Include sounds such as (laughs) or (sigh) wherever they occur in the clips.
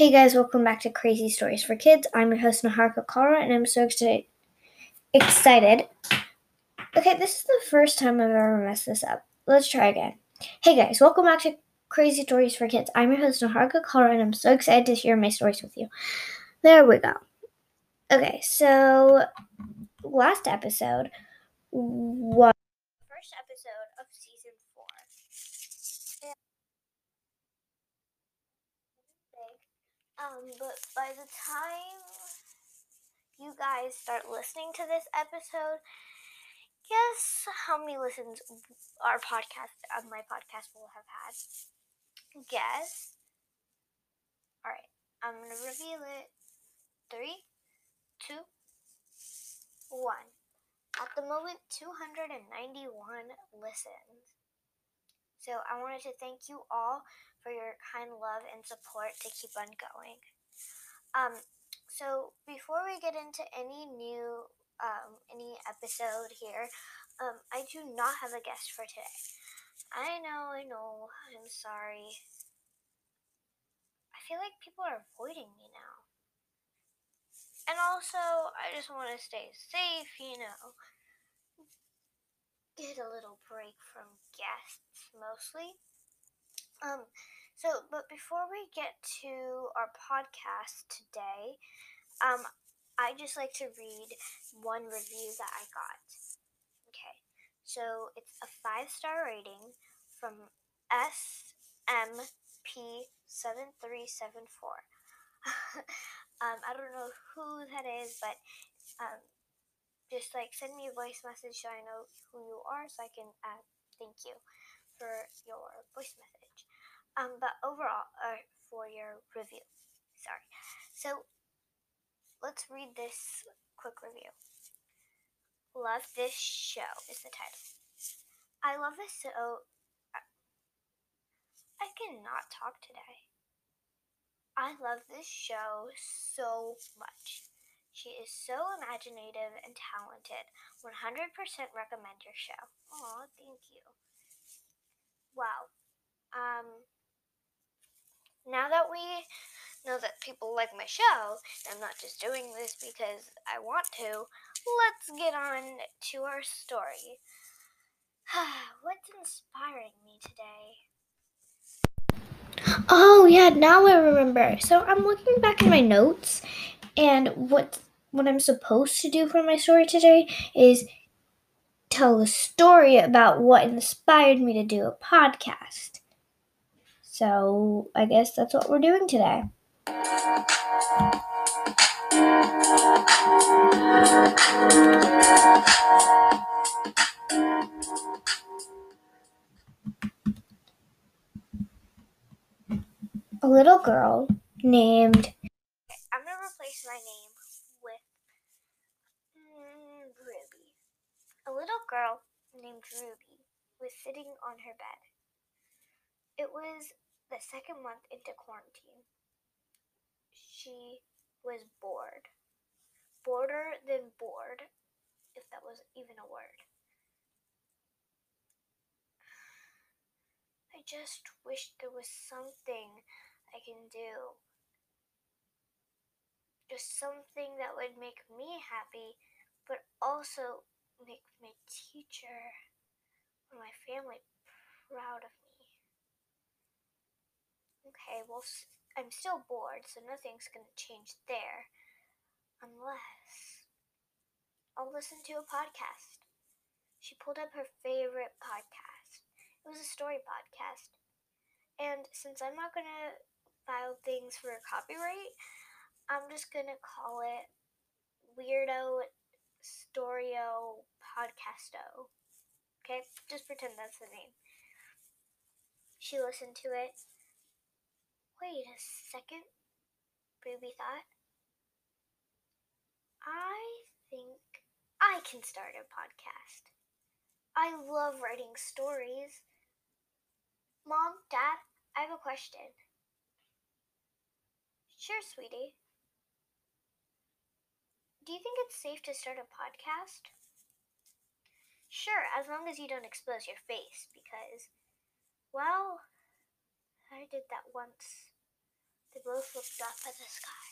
Hey guys, welcome back to Crazy Stories for Kids. I'm your host Niharika Kara, and I'm so excited. Excited. Okay, this is the first time I've ever messed this up. Let's try again. Hey guys, welcome back to Crazy Stories for Kids. I'm your host Niharika Kara, and I'm so excited to share my stories with you. There we go. Okay, so last episode was the first episode of season four. Um, but by the time you guys start listening to this episode, guess how many listens our podcast uh, my podcast will have had? Guess. All right, I'm gonna reveal it. Three, two, one. At the moment, 291 listens. So I wanted to thank you all for your kind love and support to keep on going. Um, so before we get into any new um, any episode here, um, I do not have a guest for today. I know, I know. I'm sorry. I feel like people are avoiding me now. And also, I just want to stay safe, you know. Get a little break from guests mostly. Um, so, but before we get to our podcast today, um, I just like to read one review that I got. Okay, so it's a five star rating from SMP7374. (laughs) um, I don't know who that is, but um, just like send me a voice message so I know who you are so I can uh, thank you for your voice message. Um, but overall, uh, for your review. Sorry. So let's read this quick review. Love this show is the title. I love this so. I cannot talk today. I love this show so much. She is so imaginative and talented. 100% recommend your show. Aw, thank you. Wow. Um, now that we know that people like my show, I'm not just doing this because I want to, let's get on to our story. (sighs) What's inspiring me today? Oh yeah, now I remember. So I'm looking back in my notes and what what I'm supposed to do for my story today is tell a story about what inspired me to do a podcast. So I guess that's what we're doing today. A little girl named. I'm gonna replace my name with mm, Ruby. A little girl named Ruby was sitting on her bed. It was the second month into quarantine, she was bored. Border than bored, if that was even a word. I just wish there was something I can do. Just something that would make me happy, but also make my teacher or my family proud of me. Okay, well, I'm still bored, so nothing's gonna change there. Unless I'll listen to a podcast. She pulled up her favorite podcast. It was a story podcast. And since I'm not gonna file things for a copyright, I'm just gonna call it Weirdo Storyo Podcasto. Okay? Just pretend that's the name. She listened to it Wait a second, Ruby thought. I think I can start a podcast. I love writing stories. Mom, Dad, I have a question. Sure, sweetie. Do you think it's safe to start a podcast? Sure, as long as you don't expose your face, because, well, I did that once They both looked up at the sky,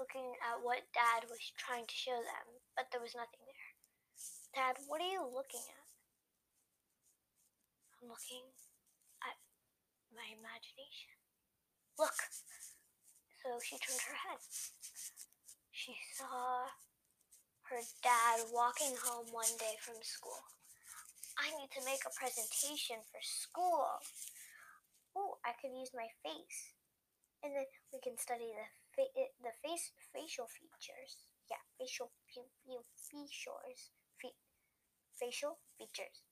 looking at what Dad was trying to show them, but there was nothing there. Dad, what are you looking at? I'm looking at my imagination. Look! So she turned her head. She saw her dad walking home one day from school. I need to make a presentation for school. Oh, I could use my face. And then we can study the fa- the face facial features. Yeah, facial features. Fe- facial features.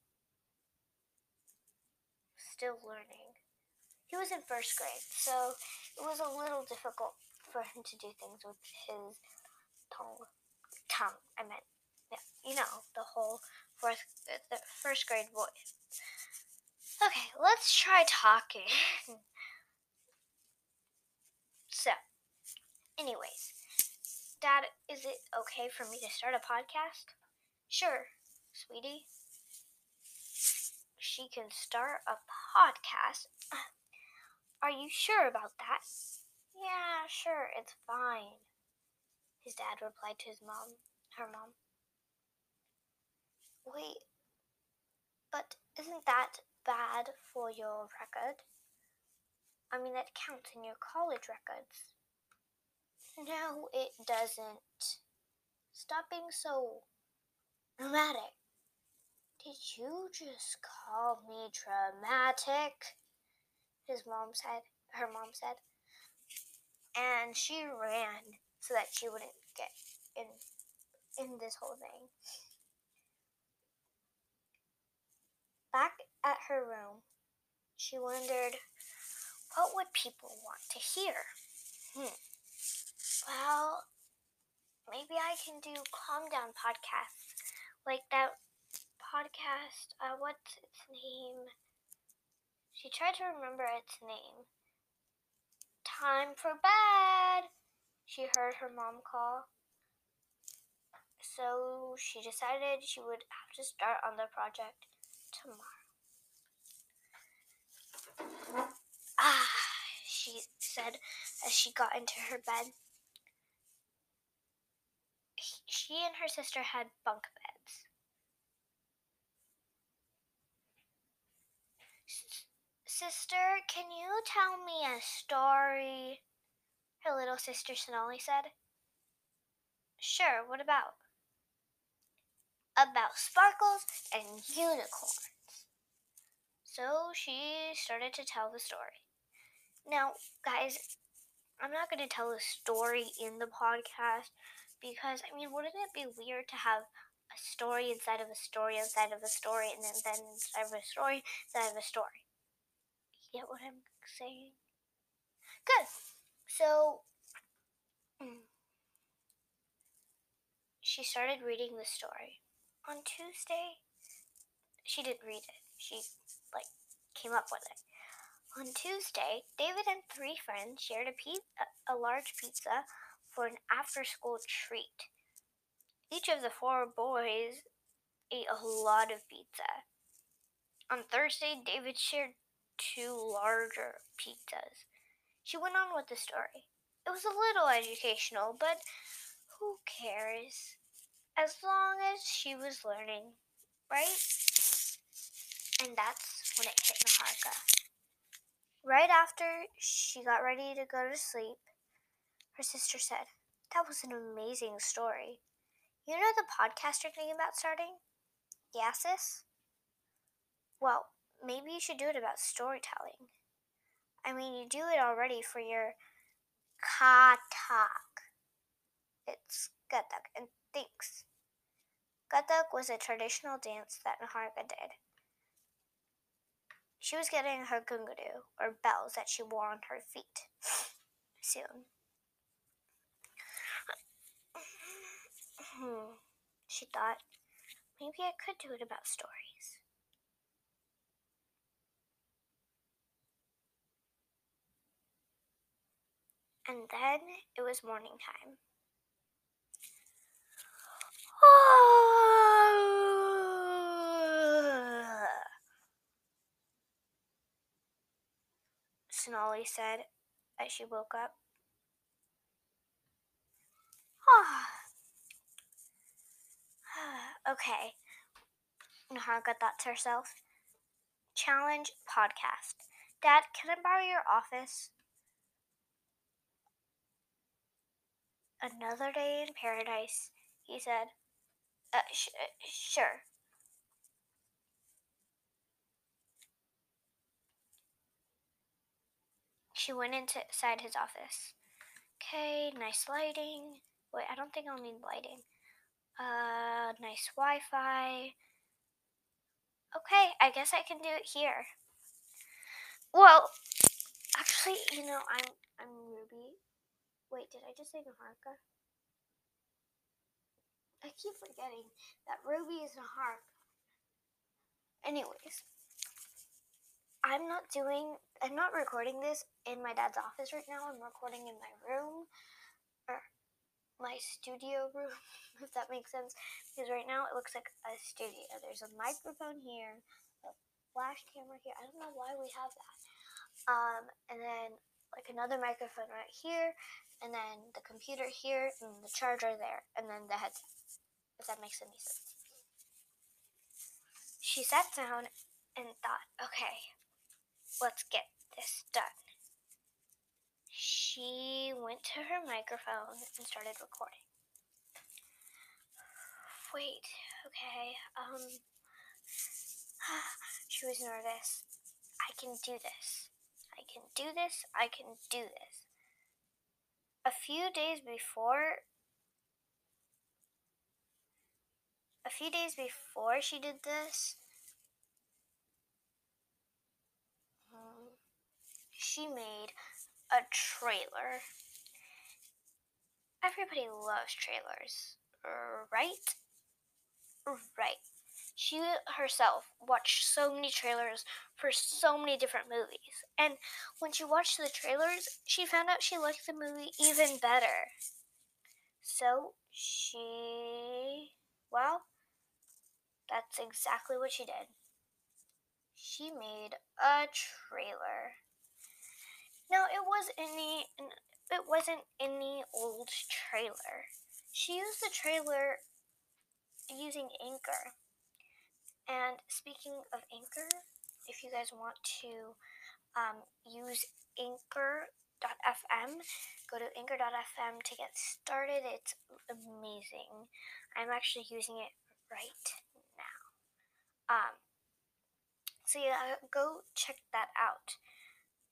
Still learning. He was in first grade, so it was a little difficult for him to do things with his tongue. Tongue, I meant. You know, the whole fourth, the first grade voice. Okay, let's try talking. (laughs) so, anyways, Dad, is it okay for me to start a podcast? Sure, sweetie. She can start a podcast. (clears throat) Are you sure about that? Yeah, sure, it's fine. His dad replied to his mom, her mom. Wait, but isn't that bad for your record? I mean, that counts in your college records. No, it doesn't. Stop being so dramatic. Did you just call me dramatic? His mom said, her mom said. And she ran so that she wouldn't get in in this whole thing. Back at her room, she wondered what would people want to hear? Hmm. Well, maybe I can do calm down podcasts like that podcast. Uh, what's its name? She tried to remember its name. Time for bed, she heard her mom call. So she decided she would have to start on the project tomorrow. Ah, she said as she got into her bed. She and her sister had bunk beds. Sister, can you tell me a story? Her little sister Sonali said. Sure, what about? About sparkles and unicorns. So she started to tell the story. Now, guys, I'm not going to tell a story in the podcast because, I mean, wouldn't it be weird to have a story inside of a story inside of a story and then, then inside of a story inside of a story? get what I'm saying? Good. So, mm, she started reading the story. On Tuesday, she didn't read it. She, like, came up with it. On Tuesday, David and three friends shared a, pizza, a large pizza for an after school treat. Each of the four boys ate a lot of pizza. On Thursday, David shared two larger pizzas. She went on with the story. It was a little educational, but who cares? As long as she was learning, right? And that's when it hit Niharika. Right after she got ready to go to sleep, her sister said, That was an amazing story. You know the podcast you're thinking about starting? Yeah, sis? Well, maybe you should do it about storytelling. I mean, you do it already for your katak. It's Kathak and thanks. Kathak was a traditional dance that Niharika did. She was getting her gungaru, or bells that she wore on her feet, (laughs) soon. Hmm, she thought, maybe I could do it about stories. And then it was morning time. (sighs) Sonali said as she woke up. (sighs) okay. Niharika thought to herself. Challenge podcast. Dad, can I borrow your office? Another day in paradise, he said. Uh, sh- sure. She went inside his office. Okay, nice lighting. Wait, I don't think I'll need lighting. Uh, nice Wi Fi. Okay, I guess I can do it here. Well, actually, you know, I'm I'm Ruby. Wait, did I just say Niharika? I keep forgetting that Ruby is Niharika. Anyways, I'm not doing, I'm not recording this in my dad's office right now. I'm recording in my room, or my studio room, (laughs) if that makes sense. Because right now it looks like a studio. There's a microphone here, a flash camera here. I don't know why we have that. Um, and then like another microphone right here, and then the computer here, and the charger there, and then the headset. If that makes any sense. She sat down and thought, okay, let's get this done. She went to her microphone and started recording. Wait, okay, um, (sighs) she was nervous. I can do this. I can do this. I can do this. A few days before, a few days before she did this, um, she made a trailer. Everybody loves trailers, right? Right. She herself watched so many trailers for so many different movies. And when she watched the trailers, she found out she liked the movie even better. So she, well, that's exactly what she did. She made a trailer. Now it was any it wasn't any old trailer. She used the trailer using Anchor. And speaking of Anchor, if you guys want to um, use Anchor.fm, go to Anchor.fm to get started. It's amazing. I'm actually using it right now. Um, so yeah, go check that out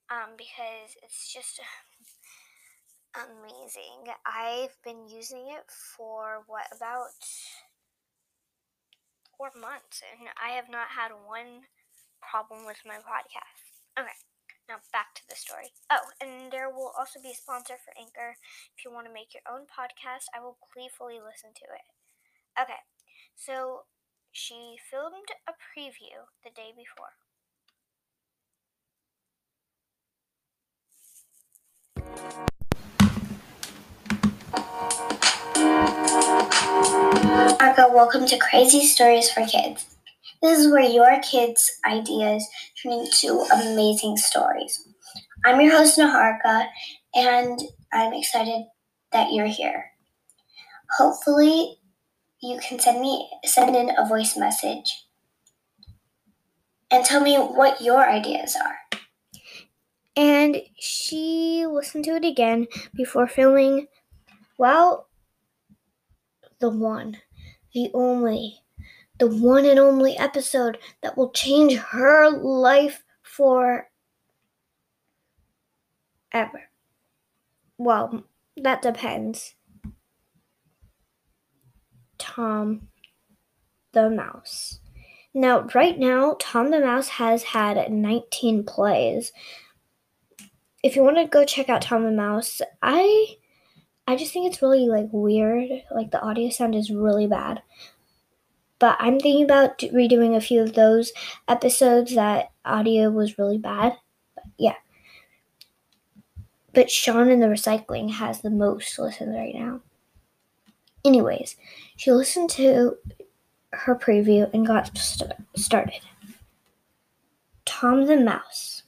um, because it's just (laughs) amazing. I've been using it for what about four months, and I have not had one problem with my podcast. Okay, now back to the story. Oh, and there will also be a sponsor for Anchor. If you want to make your own podcast, I will gleefully listen to it. Okay, so she filmed a preview the day before. Welcome to Crazy Stories for Kids. This is where your kids' ideas turn into amazing stories. I'm your host, Niharika, and I'm excited that you're here. Hopefully, you can send me send in a voice message and tell me what your ideas are. And she listened to it again before filming, well, the one, the only, the one and only episode that will change her life for ever. Well, that depends. Tom the Mouse. Now, right now, Tom the Mouse has had 19 plays if you want to go check out Tom the Mouse, I I just think it's really like weird. Like the audio sound is really bad. But I'm thinking about redoing a few of those episodes that audio was really bad. But yeah. But Sean in the Recycling has the most listens right now. Anyways, she listened to her preview and got st- started. Tom the Mouse.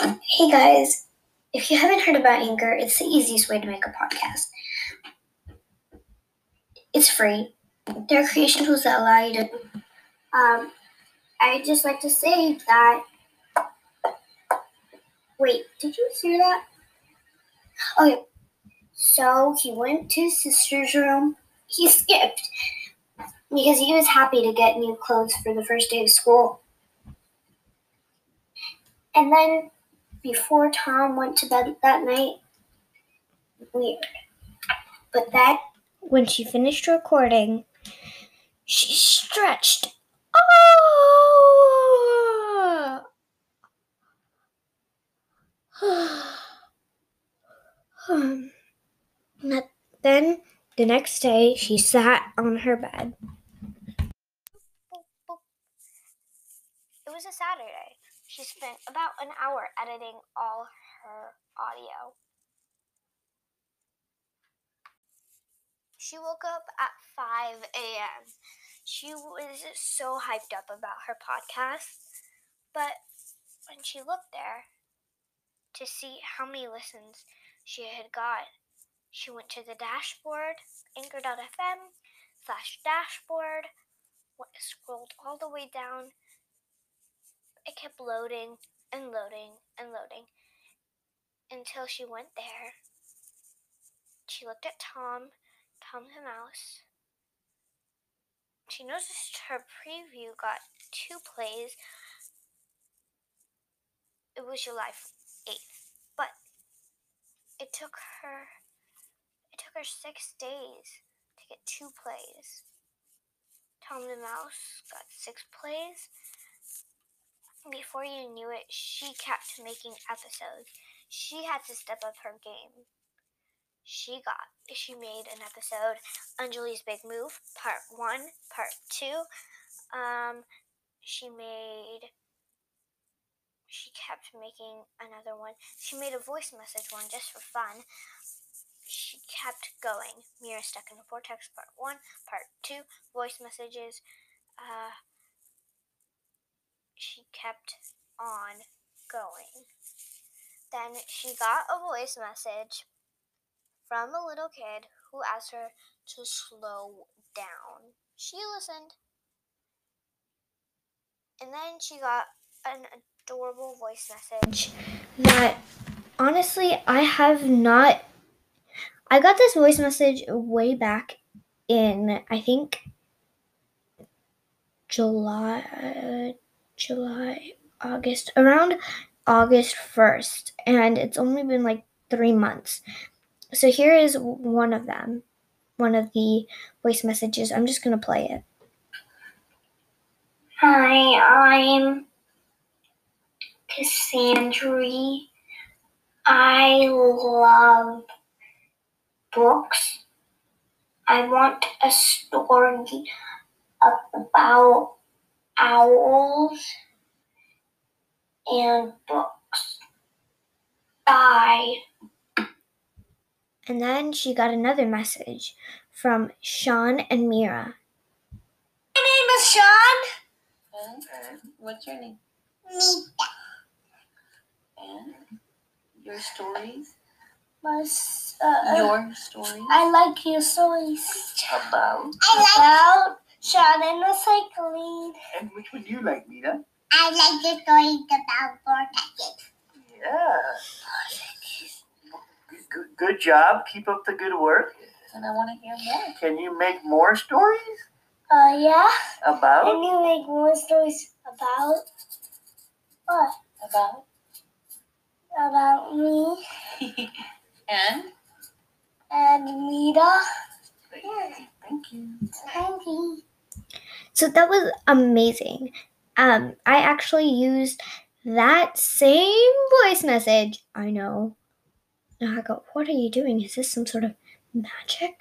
Hey guys, if you haven't heard about Anchor, it's the easiest way to make a podcast. It's free. There are creation tools that allow you to. Um, I just like to say that. Wait, did you hear that? Okay, so he went to his sister's room. He skipped because he was happy to get new clothes for the first day of school. And then before Tom went to bed that night, weird. But that, when she finished recording, she stretched. Oh! (sighs) then the next day, she sat on her bed. It was a Saturday. She spent about an hour editing all her audio. She woke up at 5 a.m. She was so hyped up about her podcast, but when she looked there to see how many listens she had got, she went to the dashboard, anchor.fm slash dashboard, scrolled all the way down. It kept loading and loading and loading until she went there. She looked at Tom, Tom the mouse. She noticed her preview got two plays. It was July 8th, but it took her it took her six days to get two plays. Tom the Mouse got six plays. Before you knew it, she kept making episodes. She had to step up her game. She got, she made an episode, Anjali's Big Move, part one, part two. Um, she made, she kept making another one. She made a voice message one just for fun she kept going. Mira stuck in the vortex, part one, part two, voice messages. Uh, she kept on going. Then she got a voice message from a little kid who asked her to slow down. She listened. And then she got an adorable voice message that honestly I have not I got this voice message way back in I think July, July, August, around August 1st, and it's only been like three months. So here is one of them, one of the voice messages. I'm just going to play it. Hi, I'm Cassandra. I love books. I want a story about owls and books. Bye. And then she got another message from Sean and Mira. My name is Sean. And what's your name? Nita. And your stories? My, uh, Your stories I like your stories. about. About Sean and the cycling. And which one do you like, Mita? I like the stories about vortexes. Yeah. Good, good, good job. Keep up the good work. And I want to hear more. Can you make more stories Uh, yeah. About? Can you make more stories about what? About. About me (laughs) and and Nita. Thank you. Thank you. So that was amazing. Um, I actually used that same voice message. I know. Now I go, what are you doing? Is this some sort of magic?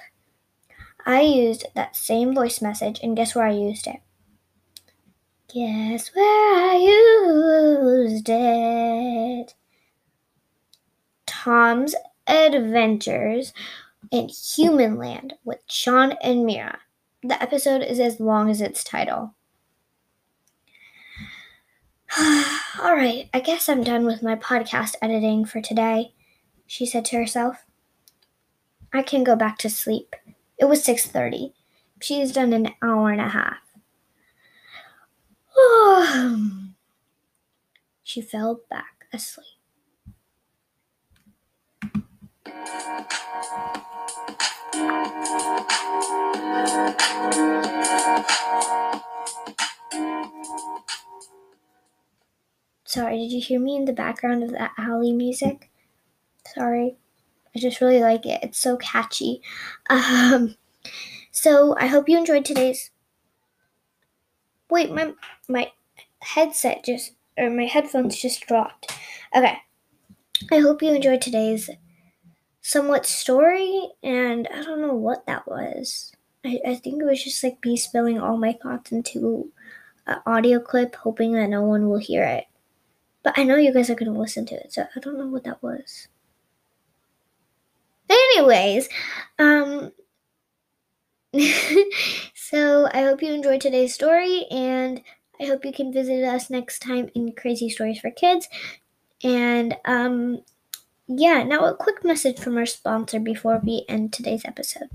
I used that same voice message, and guess where I used it? Guess where I used it? Tom's Adventures in Human Land with Sean and Mira. The episode is as long as its title. (sighs) All right, I guess I'm done with my podcast editing for today. she said to herself. I can go back to sleep. It was 6:30. She's done an hour and a half. (sighs) she fell back asleep. Sorry, did you hear me in the background of that Ally music? Sorry. I just really like it. It's so catchy. Um, so I hope you enjoyed today's. Wait, my my headset just or my headphones just dropped. Okay. I hope you enjoyed today's somewhat story, and I don't know what that was. I, I think it was just like me spilling all my thoughts into an audio clip, hoping that no one will hear it. But I know you guys are going to listen to it, so I don't know what that was. Anyways, um, (laughs) so I hope you enjoyed today's story, and I hope you can visit us next time in Crazy Stories for Kids. And um, yeah, now a quick message from our sponsor before we end today's episode.